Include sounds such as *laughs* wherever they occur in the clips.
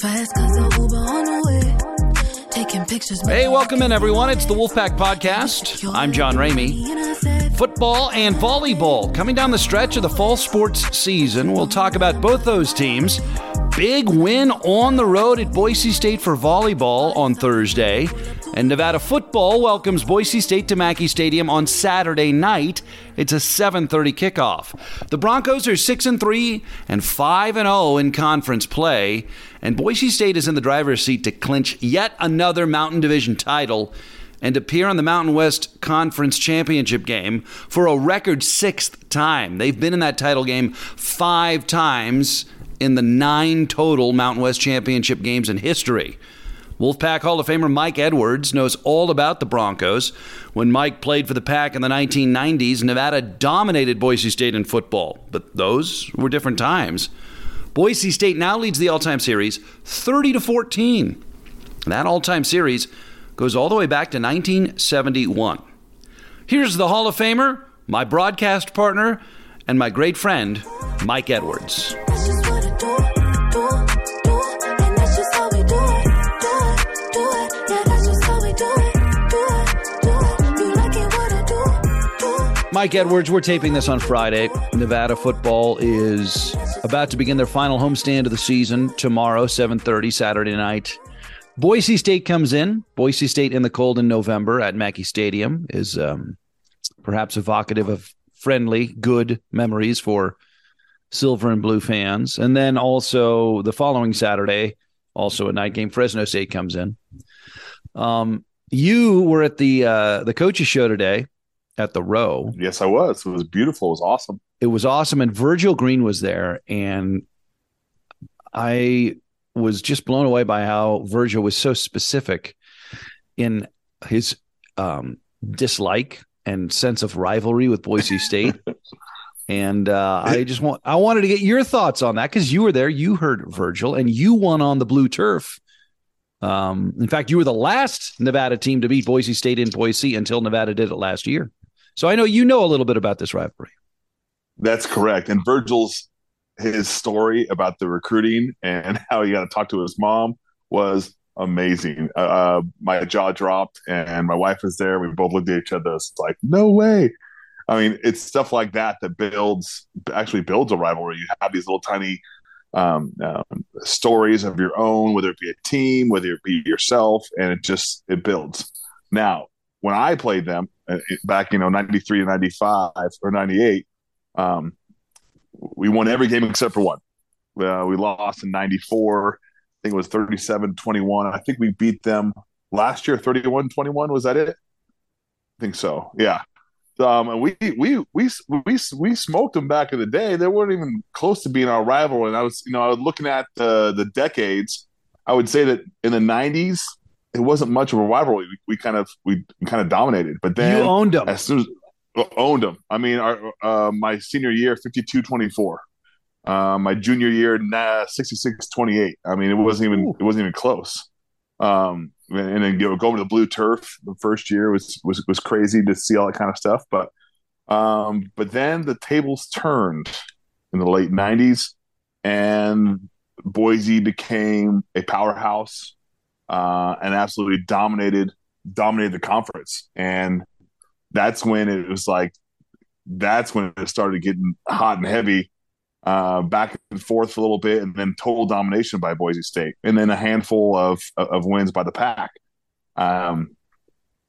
Fast cause Uber on the way. Taking pictures. Hey, welcome in, everyone. It's the Wolfpack Podcast. I'm John Ramey. Football and volleyball coming down the stretch of the fall sports season. We'll talk about both those teams. Big win on the road at Boise State for volleyball on Thursday. And Nevada football welcomes Boise State to Mackay Stadium on Saturday night. It's a 7:30 kickoff. The Broncos are 6 and 3 and 5 and 0 in conference play, and Boise State is in the driver's seat to clinch yet another Mountain Division title and appear on the Mountain West Conference Championship game for a record 6th time. They've been in that title game 5 times in the 9 total Mountain West Championship games in history. Wolfpack Hall of Famer Mike Edwards knows all about the Broncos. When Mike played for the Pack in the 1990s, Nevada dominated Boise State in football, but those were different times. Boise State now leads the all-time series 30 to 14. That all-time series goes all the way back to 1971. Here's the Hall of Famer, my broadcast partner, and my great friend, Mike Edwards. Mike Edwards, we're taping this on Friday. Nevada football is about to begin their final homestand of the season tomorrow, 7:30 Saturday night. Boise State comes in. Boise State in the cold in November at Mackay Stadium is um, perhaps evocative of friendly, good memories for silver and blue fans. And then also the following Saturday, also a night game, Fresno State comes in. Um, you were at the uh, the coaches show today at the row. Yes, I was. It was beautiful. It was awesome. It was awesome, and Virgil Green was there, and I was just blown away by how Virgil was so specific in his um, dislike and sense of rivalry with Boise *laughs* State. And uh, I just want I wanted to get your thoughts on that because you were there, you heard Virgil, and you won on the blue turf Um, in fact, you were the last Nevada team to beat Boise State in Boise until Nevada did it last year. So I know you know a little bit about this rivalry. That's correct. And Virgil's his story about the recruiting and *laughs* how he got to talk to his mom was amazing. Uh, my jaw dropped, and my wife was there. We both looked at each other. It's like, no way. I mean, it's stuff like that that builds actually builds a rivalry. You have these little tiny um, um, stories of your own, whether it be a team, whether it be yourself, and it just it builds. Now, when I played them uh, back, you know, ninety three to ninety five or ninety eight, um, we won every game except for one. Uh, we lost in ninety four. I think it was 37-21. I think we beat them last year 31-21. Was that it? I think so. Yeah. Um, and we we we we we smoked them back in the day. They weren't even close to being our rival. And I was, you know, I was looking at the the decades. I would say that in the '90s, it wasn't much of a rivalry. We, we kind of we kind of dominated. But then you owned them. As soon as owned them. I mean, our uh, my senior year, 52-24. Uh, my junior year, nah, 66-28. I mean, it wasn't even Ooh. it wasn't even close. Um, and then you know, going to the blue turf the first year was was was crazy to see all that kind of stuff. But um, but then the tables turned in the late '90s, and Boise became a powerhouse uh, and absolutely dominated dominated the conference. And that's when it was like that's when it started getting hot and heavy uh, back and forth for a little bit, and then total domination by Boise State, and then a handful of of wins by the pack. Um,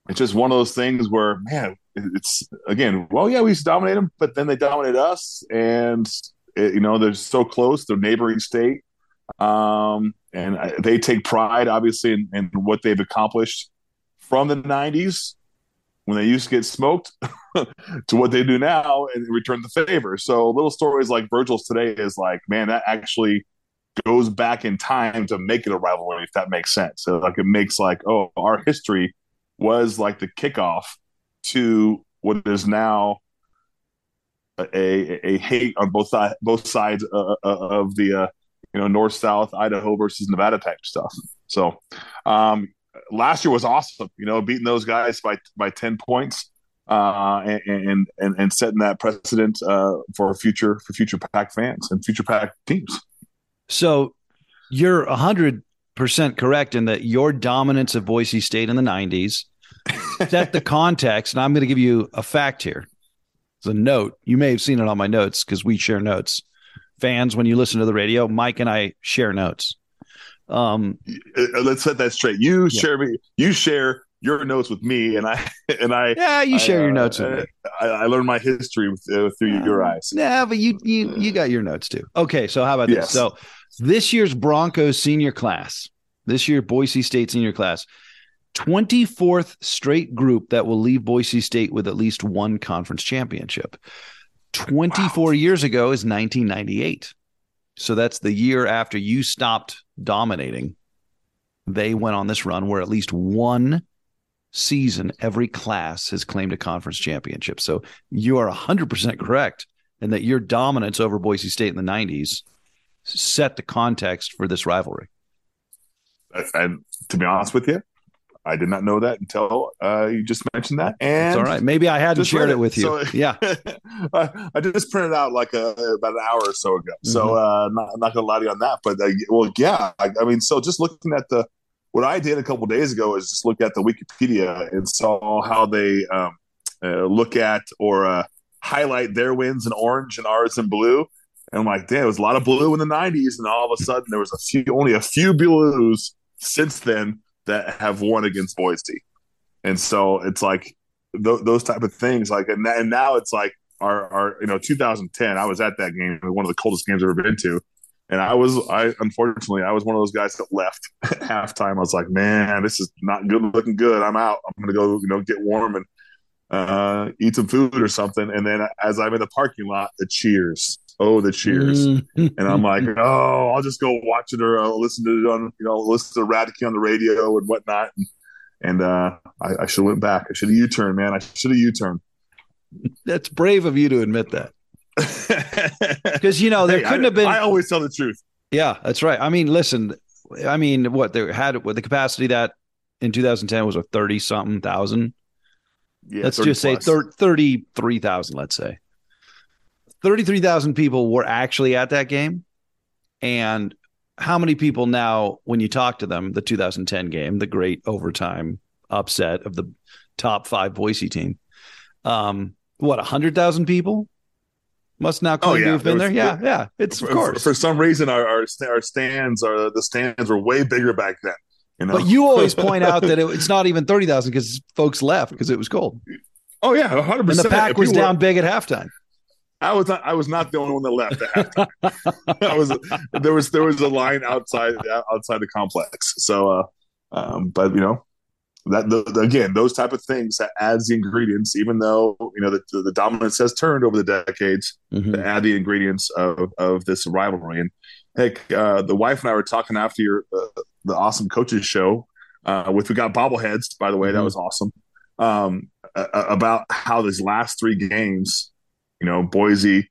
it's just one of those things where, man, it's again, well, yeah, we used to dominate them, but then they dominated us, and it, you know they're so close, they're neighboring state, um, and they take pride, obviously, in, in what they've accomplished from the '90s when they used to get smoked *laughs* to what they do now and return the favor. So little stories like Virgil's today is like, man, that actually goes back in time to make it a rivalry, if that makes sense. So like it makes like, oh, our history was like the kickoff to what is now a a hate on both both sides uh, uh, of the uh, you know north south Idaho versus Nevada type stuff. So um, last year was awesome. You know, beating those guys by by ten points. Uh, and, and and setting that precedent uh, for future for future pack fans and future pack teams. So you're hundred percent correct in that your dominance of Boise State in the '90s *laughs* set the context. And I'm going to give you a fact here. It's a note. You may have seen it on my notes because we share notes. Fans, when you listen to the radio, Mike and I share notes. Um, uh, let's set that straight. You yeah. share me. You share your notes with me, and I *laughs* and I. Yeah, you share I, your notes with me. I, I learned my history with, uh, through uh, your eyes. Yeah, but you you you got your notes too. Okay, so how about yes. this? So this year's Broncos senior class, this year Boise State senior class, 24th straight group that will leave Boise State with at least one conference championship. 24 wow. years ago is 1998. So that's the year after you stopped dominating. They went on this run where at least one season every class has claimed a conference championship. So you are 100% correct in that your dominance over Boise State in the 90s set the context for this rivalry. And to be honest with you, I did not know that until uh, you just mentioned that. And it's all right. Maybe I hadn't shared it. it. with you. So, yeah, *laughs* I just printed out like a, about an hour or so ago. Mm-hmm. So uh, not, I'm not gonna lie to you on that. But uh, well, yeah. I, I, mean, so just looking at the what I did a couple days ago is just look at the Wikipedia and saw how they um, uh, look at or uh, highlight their wins in orange and ours in blue. And I'm like, damn, there was a lot of blue in the '90s, and all of a sudden there was a few, only a few blues since then that have won against Boise. And so it's like th- those type of things. Like, and, and now it's like our, our, you know, 2010, I was at that game, one of the coldest games I've ever been to. And I was, I unfortunately, I was one of those guys that left *laughs* at halftime. I was like, man, this is not good looking good. I'm out. I'm going to go, you know, get warm and uh, eat some food or something. And then as I'm in the parking lot, the cheers oh the cheers. And i'm like *laughs* oh i'll just go watch it or I'll listen to it on you know listen to Radke on the radio and whatnot. And, and uh, I, I should have went back. I should have u-turned man. I should have u-turned. That's brave of you to admit that. *laughs* Because you know there hey, couldn't I, have been i always tell the truth. Yeah that's right. I mean listen I mean, what they had with the capacity that in 2010 was a 30 something thousand. Yeah, let's 30 just say plus. thir- 33,000, let's say. 33,000 people were actually at that game. And how many people now, when you talk to them, the 2010 game, the great overtime upset of the top five Boise team, um, what, 100,000 people must now claim Oh, yeah. to have been There there? Yeah, yeah. It's of For- course. For, some reason, our, our our stands are the stands were way bigger back then. You know, but you always *laughs* point out that it, it's not even 30,000 because folks left because it was cold. oh yeah, hundred And percent. the pack was down big at halftime. I was not. I was not the only one that left at halftime. I was. There was there was a line outside outside the complex. So, uh, um, but you know, that the, the- again, those type of things that adds the ingredients. Even though you know the, the, the dominance has turned over the decades, Mhm. to add the ingredients of of this rivalry. And heck, uh, the wife and I were talking after your uh, the awesome coaches show, uh, with we got bobbleheads. By the way, that Mhm. was awesome. Um, about how these last three games, you know, Boise,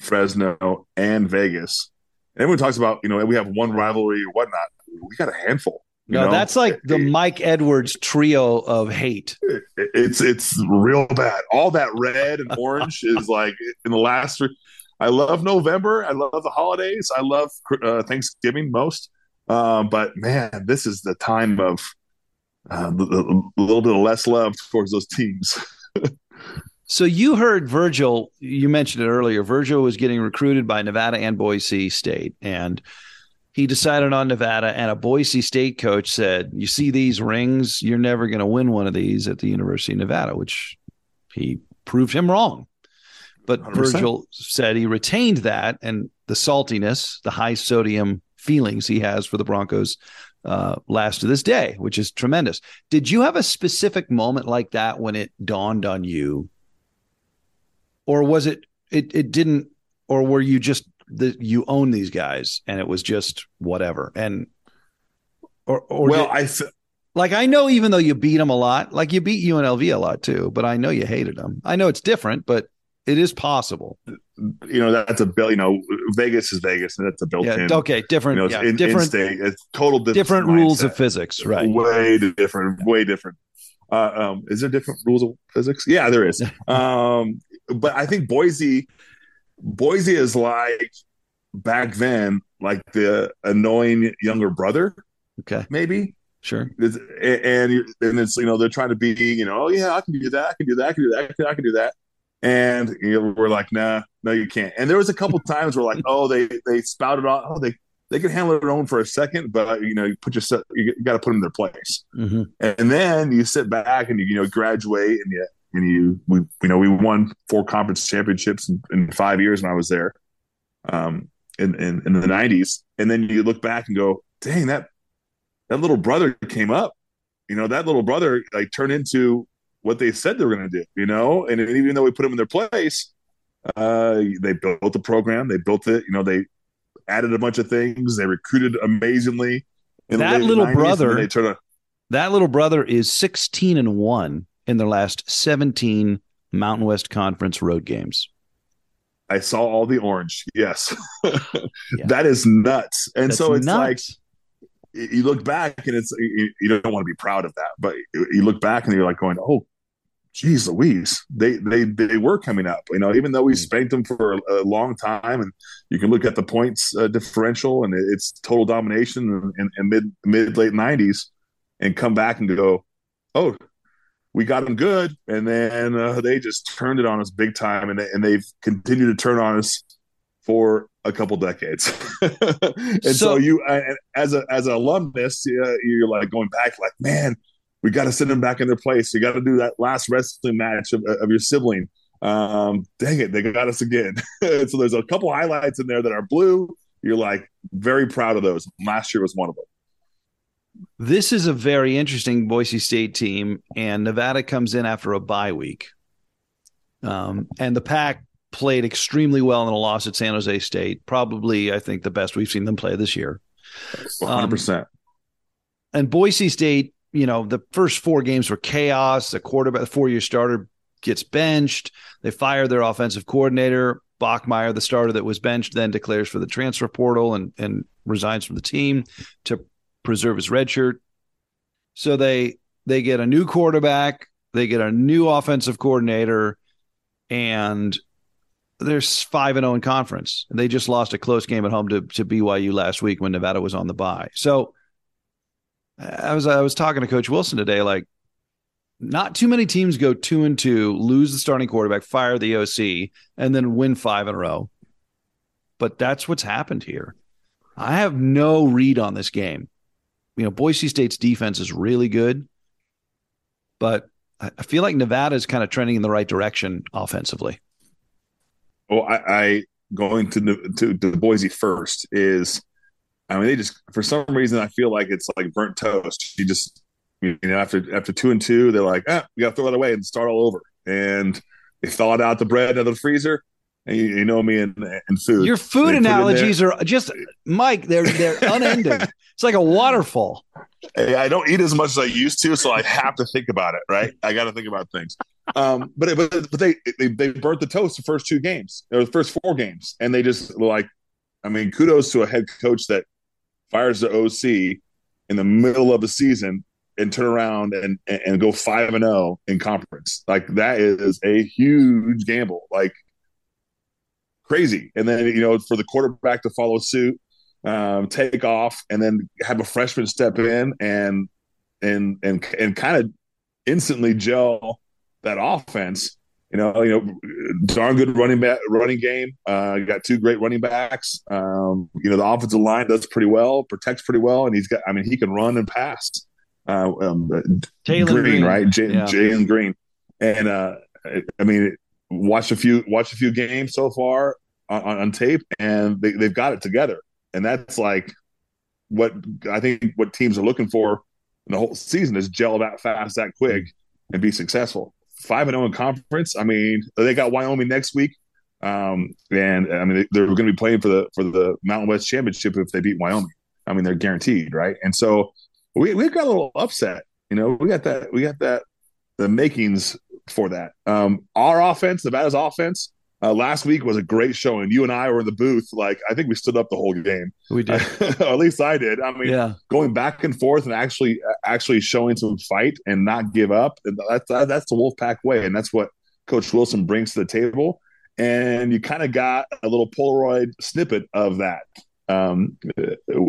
Fresno, and Vegas. And everyone talks about, you know, we have one rivalry or whatnot. We got a handful. you No, know? that's like the Mike Edwards trio of hate. it's it's real bad. All that red and orange is *laughs* like in the last. I love November. I love the holidays. I love uh, Thanksgiving most. Um, but man, this is the time of uh, a little bit of less love towards those teams. *laughs* So you heard Virgil, you mentioned it earlier. Virgil was getting recruited by Nevada and Boise State, and he decided on Nevada. And a Boise State coach said, "You see these rings? You're never going to win one of these at the University of Nevada," which he proved him wrong. But 100%. Virgil said he retained that and the saltiness, the high sodium feelings he has for the Broncos uh, last to this day, which is tremendous. Did you have a specific moment like that when it dawned on you or was it it it didn't or were you just the you own these guys and it was just whatever and or or well, did- I th- like I know even though you beat them a lot like you beat UNLV a lot too but I know you hated them I know it's different but it is possible you know that's a bill. You know, Vegas is Vegas, and that's a built-in. yeah okay you different know, it's yeah, in, different in-state. It's total different, different rules mindset. of physics right Way different. Way different. Uh, um, is there different rules of physics? Yeah, there is. *laughs* um, but I think Boise, Boise is like back then, like the annoying younger brother, okay. maybe. sure. It's- and and it's you know they're trying to be you know oh yeah I can do that I can do that I can do that I can, I can do that. And you know, we're like nah no you can't. And there was a couple *laughs* times where like oh they they spouted off oh they they can handle their own for a second but you know you put yourself you, got to put them in their place. Hmm and then you sit back and you, you know graduate and you and you we you know we won four conference championships in, in five years when I was there um in, in in the 90s and then you look back and go dang that that little brother came up. You know that little brother like turned into what they said they were going to do you know? And even though we put them in their place uh they built the program. They built it. You know they added a bunch of things. They recruited amazingly in That little 90s, brother- they turned a, that little brother is 16 and 1 in their last 17 Mountain West Conference road games I saw all the orange. Yes, *laughs* that is nuts. And That's so it's like you look back and it's you, you don't want to be proud of that, but you look back and you're like going, "Oh, geez, Louise, they they they were coming up." You know, even though we Hmm. spanked them for a, a long time, and you can look at the points uh, differential and it's total domination in, in mid mid late '90s, and come back and go, "Oh." We got them good, and then uh, they just turned it on us big time, and they, and they've continued to turn on us for a couple decades. *laughs* and so, So- you, uh, as a as an alumnus, uh, you're like going back, like, man, we got to send them back in their place. You got to do that last wrestling match of, of your sibling. Um, dang it, they got us again. *laughs* so there's a couple highlights in there that are blue. You're like very proud of those. Last year was one of them. This is a very interesting Boise State team, and Nevada comes in after a bye week. Um, and the Pack played extremely well in a loss at San Jose State. Probably, I think, the best we've seen them play this year. 100. percent And Boise State, you know, the first four games were chaos. The quarterback, the four year starter gets benched. They fire their offensive coordinator. Bachmeier, the starter that was benched, then declares for the transfer portal and, and resigns from the team to preserve his red shirt. So they they get a new quarterback, they get a new offensive coordinator, and they're five and zero in conference. They just lost a close game at home to to BYU last week when Nevada was on the bye. So I was I was talking to Coach Wilson today, like not too many teams go two and two, lose the starting quarterback, fire the OC, and then win five in a row. But that's what's happened here. I have no read on this game. You know, Boise State's defense is really good, but I feel like Nevada is kind of trending in the right direction offensively. Well, I, I going to, to to Boise first is, I mean, they just for some reason I feel like it's like burnt toast. You just you know after after two and two, they're like, ah, we got to throw that away and start all over. And they thawed out the bread out of the freezer. You, you know me and and food. Your food put it in there. analogies are just Mike. They're they're *laughs* unending. It's like a waterfall. I don't eat as much as I used to, so I have to think about it. Right? I got to think about things. Um, but but but they they they burnt the toast the first two games or the first four games, and they just like, I mean, kudos to a head coach that fires the OC in the middle of the season and turn around and and, and go five and zero in conference. Like that is a huge gamble. Like crazy. And then you know for the quarterback to follow suit um, take off, and then have a freshman step in and and and and kind of instantly gel that offense. You know, you know, darn good running back, running game. Uh, got two great running backs. Um, you know, the offensive line does pretty well, protects pretty well, and he's got. I mean, he can run and pass. Uh, um, Taylor Green, Green. right? J- Yeah. Jalen Green, and uh, I mean, watch a few watch a few games so far on, on, tape, and they, they've got it together, and that's like what I think what teams are looking for in the whole season is gel that fast, that quick, and be successful. Five and zero in conference. I mean, they got Wyoming next week, um, and I mean they, they're going to be playing for the for the Mountain West Championship if they beat Wyoming. I mean, they're guaranteed, right? And so we we got a little upset. You know, we got that we got that the makings for that. Um, our offense, Nevada's offense, uh, last week was a great showing. You and I were in the booth. Like I think we stood up the whole game. We did. *laughs* at least I did. I mean, Yeah. going back and forth and actually actually showing some fight and not give up. And that's that's the Wolfpack way, and that's what Coach Wilson brings to the table. And you kind of got a little Polaroid snippet of that. Um,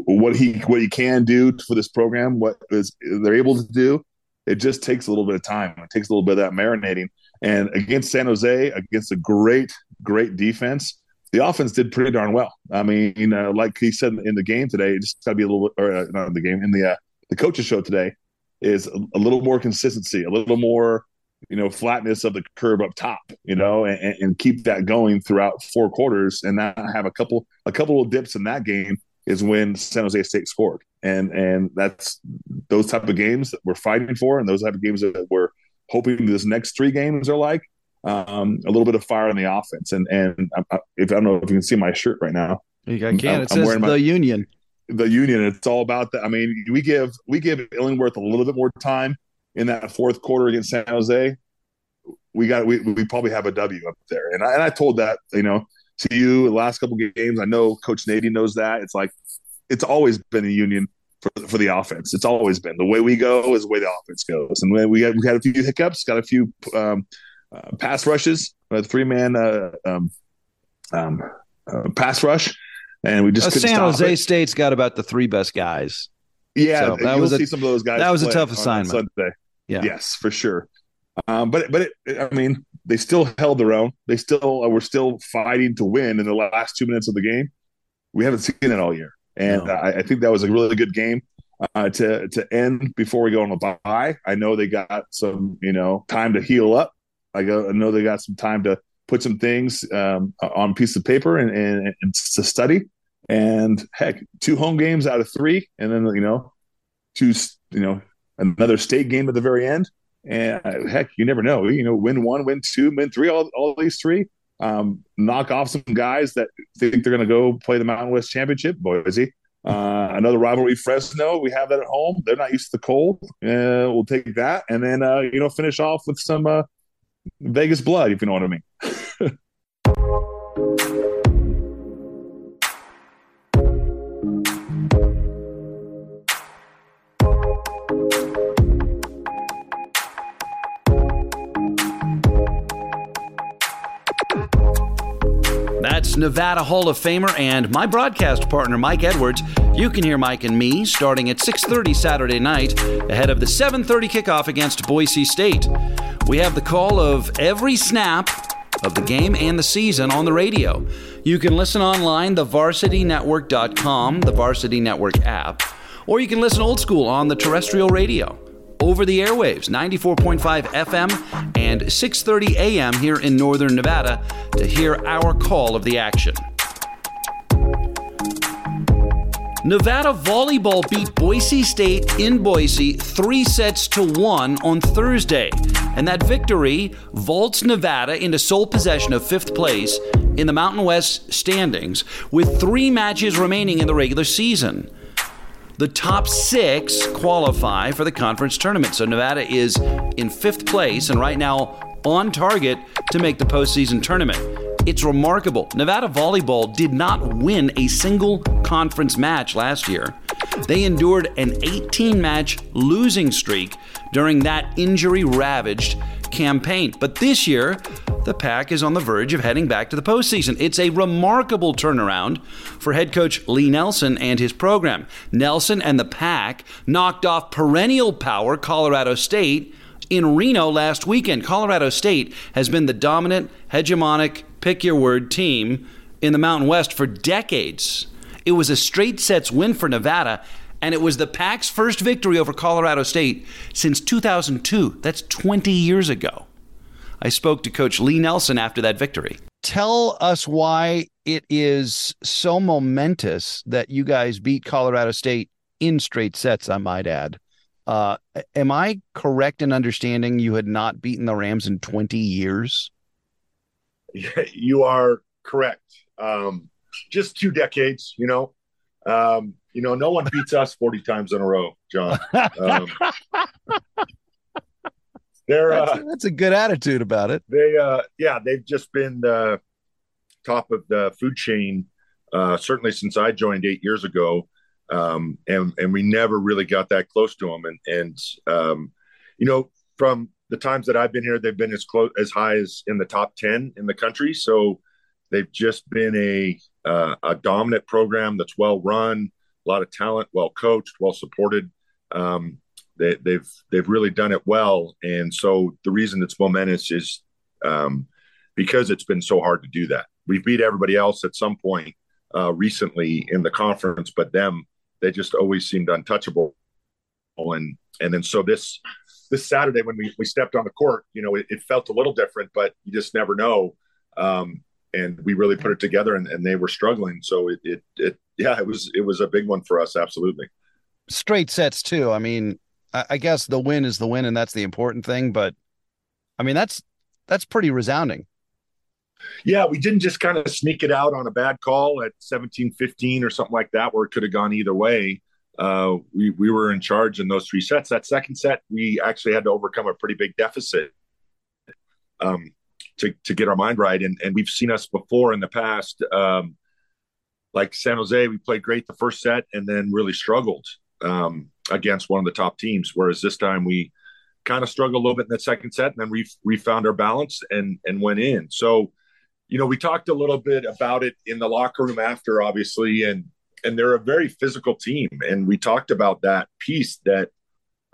what he what he can do for this program, what is they're able to do. It just takes a little bit of time. It takes a little bit of that marinating. And against San Jose, against a great great defense, the offense did pretty darn well. I mean, uh, like he said in the game today, it just got to be a little, or uh, not in the game, in the uh, the coaches show today, is a, a little more consistency, a little more, you know, flatness of the curve up top, you know, and, and keep that going throughout four quarters, and not have a couple a couple of dips in that game is when San Jose State scored, and and that's those type of games that we're fighting for, and those type of games that we're hoping this next three games are like um, a little bit of fire in the offense. And and I, if I don't know if you can see my shirt right now, I can. I'm- It says my- the Union. the Union. It's all about that. I mean, we give we give Illingworth a little bit more time in that fourth quarter against San Jose. We got we we probably have a W up there, and I, and I told that you know to you the last couple games. I know Coach Nady knows that. It's like it's always been a Union. For, for the offense, it's always been the way we go is the way the offense goes, and we had we had a few hiccups, got a few um, uh, pass rushes, a three man uh, um, um, uh, pass rush, and we just couldn't San Jose. State's got about the three best guys. Yeah, So that was a- some of those guys. that was a tough assignment. Sunday. Yeah. Yes, for sure. Um, but but it, I mean, they still held their own. They still uh, were still fighting to win in the last two minutes of the game. We haven't seen it all year, and No. I, I think that was a really good game uh, to to end before we go on a bye. I know they got some you know time to heal up. I go. I know they got some time to put some things um, on a piece of paper and, and, and to study. And heck, two home games out of three, and then you know, two you know another state game at the very end. And uh, heck, you never know. You know, win one, win two, win three, all, all these three. Um, knock off some guys that think they're going to go play the Mountain West Championship, Boise. Uh, another rivalry, Fresno. We have that at home. They're not used to the cold. Uh, we'll take that, and then uh, you know finish off with some uh, Vegas blood, if you know what I mean. *laughs* Nevada Hall of Famer and my broadcast partner Mike Edwards. You can hear Mike and me starting at 6:30 Saturday night ahead of the 7:30 kickoff against Boise State. We have the call of every snap of the game and the season on the radio. You can listen online, thevarsitynetwork.com, the Varsity Network app, or you can listen old school on the terrestrial radio. Over the airwaves, 94.5 FM and 6:30 AM here in northern Nevada to hear our call of the action. Nevada volleyball beat Boise State in Boise three sets to one on Thursday. And that victory vaults Nevada into sole possession of fifth place in the Mountain West standings with three matches remaining in the regular season. The top six qualify for the conference tournament. So Nevada is in fifth place and right now on target to make the postseason tournament. It's remarkable. Nevada volleyball did not win a single conference match last year. They endured an 18 match losing streak during that injury ravaged campaign. But this year, the Pack is on the verge of heading back to the postseason. It's a remarkable turnaround for head coach Lee Nelson and his program. Nelson and the Pack knocked off perennial power Colorado State in Reno last weekend. Colorado State has been the dominant, hegemonic, pick your word team in the Mountain West for decades. It was a straight sets win for Nevada, and it was the Pack's first victory over Colorado State since 2002. That's 20 years ago. I spoke to Coach Lee Nelson after that victory. Tell us why it is so momentous that you guys beat Colorado State in straight sets, I might add. Uh, am I correct in understanding you had not beaten the Rams in 20 years? *laughs* you are correct. Um, just two decades, you know. Um, you know, no one beats us 40 times in a row, John. *laughs* Um, they're That's, uh, that's a good attitude about it. they uh yeah, they've just been the top of the food chain uh certainly since I joined 8 years ago. Um and and we never really got that close to them and and um you know, from the times that I've been here they've been as close as high as in the top 10 in the country. So they've just been a uh, a dominant program that's well run, a lot of talent, well coached, well supported. Um, they, they've they've really done it well, and so the reason it's momentous is um, because it's been so hard to do that. We've beat everybody else at some point uh, recently in the conference, but them they just always seemed untouchable. And and then so this this Saturday when we we stepped on the court, you know, it, it felt a little different, but you just never know. Um, and we really put it together, and, and they were struggling. So it, it it yeah, it was it was a big one for us, absolutely. Straight sets, too. I mean, I, guess the win is the win, and that's the important thing. But I mean, that's that's pretty resounding. Yeah, we didn't just kind of sneak it out on a bad call at 17 15 or something like that, where it could have gone either way. Uh, we, we were in charge in those three sets. That second set, we actually had to overcome a pretty big deficit um, to, to get our mind right. And, and we've seen us before in the past, um, like San Jose, we played great the first set and then really struggled um, against one of the top teams. Whereas this time we kind of struggled a little bit in that second set and then we found our balance and and went in. So, you know, we talked a little bit about it in the locker room after, obviously, and and they're a very physical team. And we talked about that piece that,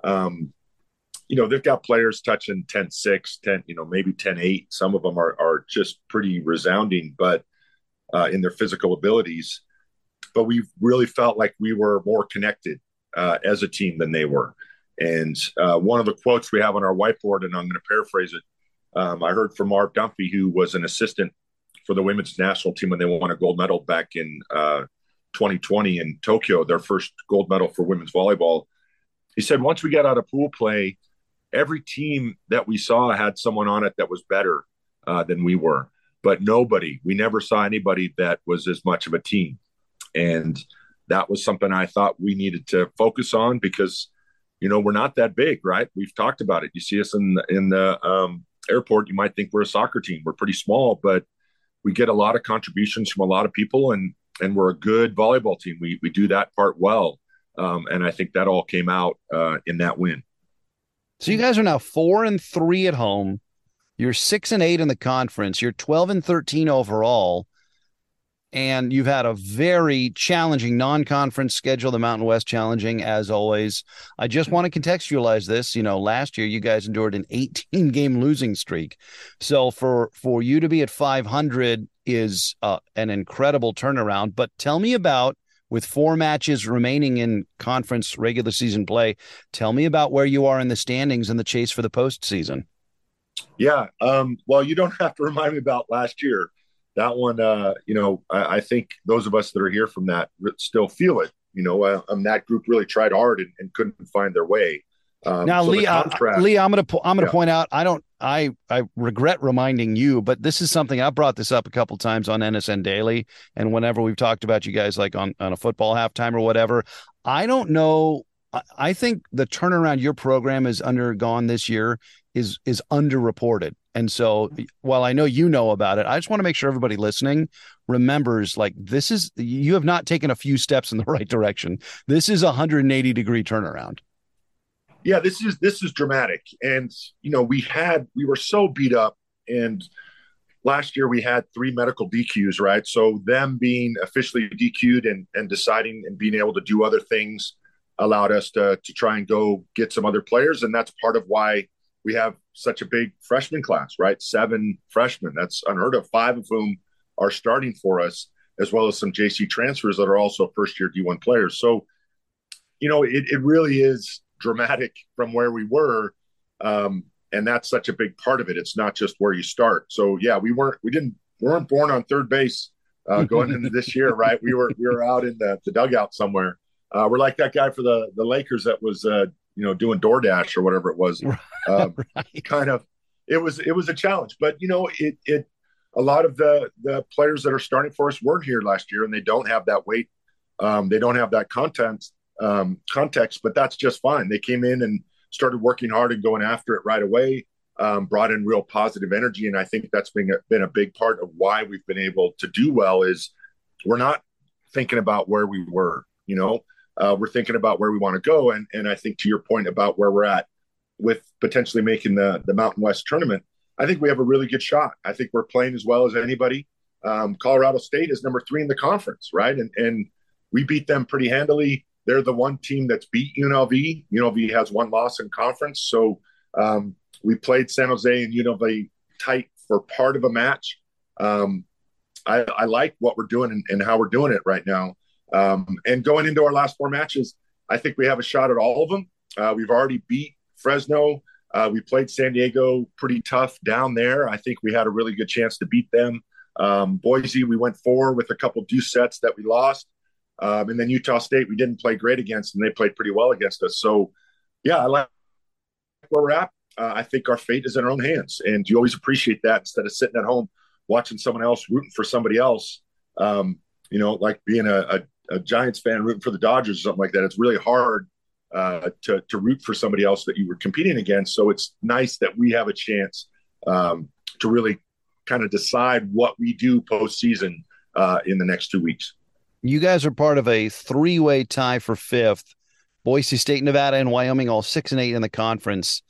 um, you know, they've got players touching 10 6, 10, you know, maybe 10 8. Some of them are, are just pretty resounding, but uh, in their physical abilities. But we really felt like we were more connected uh, as a team than they were. And uh, one of the quotes we have on our whiteboard, and I'm going to paraphrase it, um, I heard from Marv Dunphy, who was an assistant for the women's national team when they won a gold medal back in uh, 2020 in Tokyo, their first gold medal for women's volleyball. He said, once we got out of pool play, every team that we saw had someone on it that was better uh, than we were, but nobody, we never saw anybody that was as much of a team. And that was something I thought we needed to focus on because, you know, we're not that big, right? We've talked about it. You see us in the, in the um, airport, you might think we're a soccer team. We're pretty small, but we get a lot of contributions from a lot of people and and we're a good volleyball team. We we do that part well, um, and I think that all came out uh, in that win. So you guys are now four and three at home. You're six and eight in the conference. You're twelve and thirteen overall. And you've had a very challenging non-conference schedule the mountain west challenging as always i just want to contextualize this you know last year you guys endured an 18 game losing streak so for for you to be at 500 is uh, an incredible turnaround but tell me about with four matches remaining in conference regular season play tell me about where you are in the standings and the chase for the postseason Yeah. Um, well, you don't *laughs* have to remind me about last year. That one, uh, you know, I, I think those of us that are here from that still feel it. You know, uh, um, that group really tried hard and, and couldn't find their way. Um, now, so Lee, uh, Lee, I'm gonna po- I'm gonna Yeah. point out. I don't. I I regret reminding you, but this is something I brought this up a couple times on NSN Daily, and whenever we've talked about you guys, like on on a football halftime or whatever. I don't know. I, I think the turnaround your program has undergone this year is is underreported, and so while I know you know about it, I just want to make sure everybody listening remembers like this is you have not taken a few steps in the *laughs* right direction. This is a 180 degree turnaround. yeah this is this is dramatic and you know we had we were so beat up and last year we had three medical dqs right so them being officially dq'd and and deciding and being able to do other things allowed us to to try and go get some other players and that's part of why we have such a big freshman class right? Seven freshmen. That's unheard of. Five of whom are starting for us as well as some jc transfers that are also first year d1 players. So you know it, it really is dramatic from where we were um, and that's such a big part of it. It's not just where you start. So yeah we weren't we didn't we weren't born on third base uh, going into this year *laughs* right? We were we were out in the, the dugout somewhere. Uh, we're like that guy for the the lakers that was uh, you know doing doordash or whatever it was *laughs* um, *laughs* right. kind of it was it was a challenge. But you know it it a lot of the the players that are starting for us weren't here last year and they don't have that weight um, they don't have that content um, context but that's just fine. They came in and started working hard and going after it right away um, brought in real positive energy. And i think that's been a, been a big part of why we've been able to do well is we're not thinking about where we were you know uh, we're thinking about where we want to go and and i think to your point about where we're at with potentially making the the Mountain West tournament, I think we have a really good shot. I think we're playing as well as anybody. Um, Colorado State is number three in the conference, right? And and we beat them pretty handily. They're the one team that's beat UNLV. UNLV has one loss in conference, so um, we played San Jose and UNLV tight for part of a match. Um, I, I like what we're doing and, and how we're doing it right now. Um, and going into our last four matches, I think we have a shot at all of them. Uh, we've already beat Fresno. Uh, we played San Diego pretty tough down there. I think we had a really good chance to beat them. Um, Boise, we went four with a couple deuce sets that we lost. Um, and then Utah State, we didn't play great against, and they played pretty well against us. So, yeah, I like where we're at. Uh, I think our fate is in our own hands, and you always appreciate that instead of sitting at home watching someone else rooting for somebody else. Um, you know, like being a, a, a Giants fan rooting for the Dodgers or something like that. It's really hard uh, to to root for somebody else that you were competing against. So it's nice that we have a chance um, to really kind of decide what we do postseason uh, in the next two weeks. You guys are part of a three way tie for fifth. Boise State, Nevada, and Wyoming all six and eight in the conference,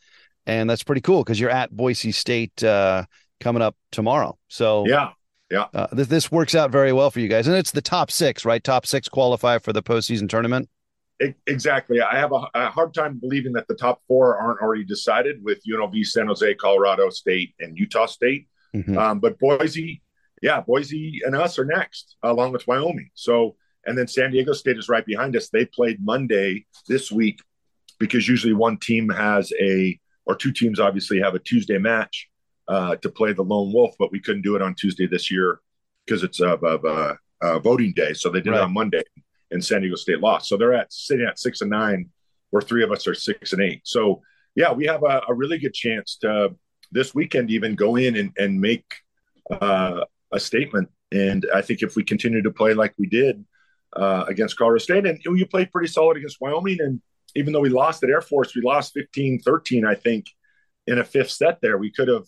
and that's pretty cool because you're at Boise State uh, coming up tomorrow. So Yeah, yeah. uh, this this works out very well for you guys, and it's the top six, right? Top six qualify for the postseason tournament. Exactly. I have a, a hard time believing that the top four aren't already decided with UNLV, San Jose, Colorado State, and Utah State. Mhm. Um, but Boise, yeah, Boise and us are next, along with Wyoming. So, and then San Diego State is right behind us. They played Monday this week because usually one team has a, or two teams obviously have a Tuesday match uh, to play the Lone Wolf, but we couldn't do it on Tuesday this year because it's of, of uh, uh, voting day. So they did Right. it on Monday, and San Diego State lost. So they're at sitting at six and nine, where three of us are six and eight. So yeah, we have a, a really good chance to this weekend even go in and, and make uh, a statement. And I think if we continue to play like we did uh, against Colorado State, and you played pretty solid against Wyoming, and even though we lost at Air Force, we lost 15-13, I think, in a fifth set there. We could have,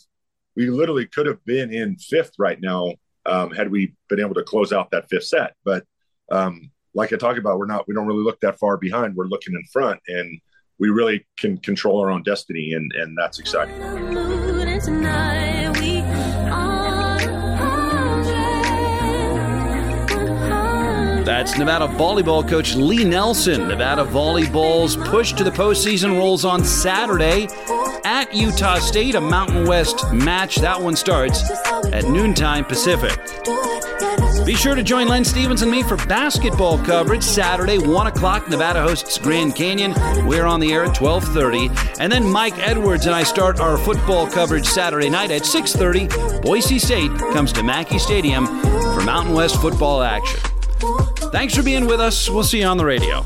we literally could have been in fifth right now um, had we been able to close out that fifth set. But um, like I talked about, we're not, we don't really look that far behind. We're looking in front, and we really can control our own destiny, and and that's exciting. That's Nevada volleyball coach Lee Nelson. Nevada volleyball's push to the postseason rolls on Saturday at Utah State, a Mountain West match. That one starts at noontime Pacific. Be sure to join Len Stevens and me for basketball coverage Saturday, 1 o'clock. Nevada hosts Grand Canyon. We're on the air at 1230. And then Mike Edwards and I start our football coverage Saturday night at 630. Boise State comes to Mackay Stadium for Mountain West football action. Thanks for being with us. We'll see you on the radio.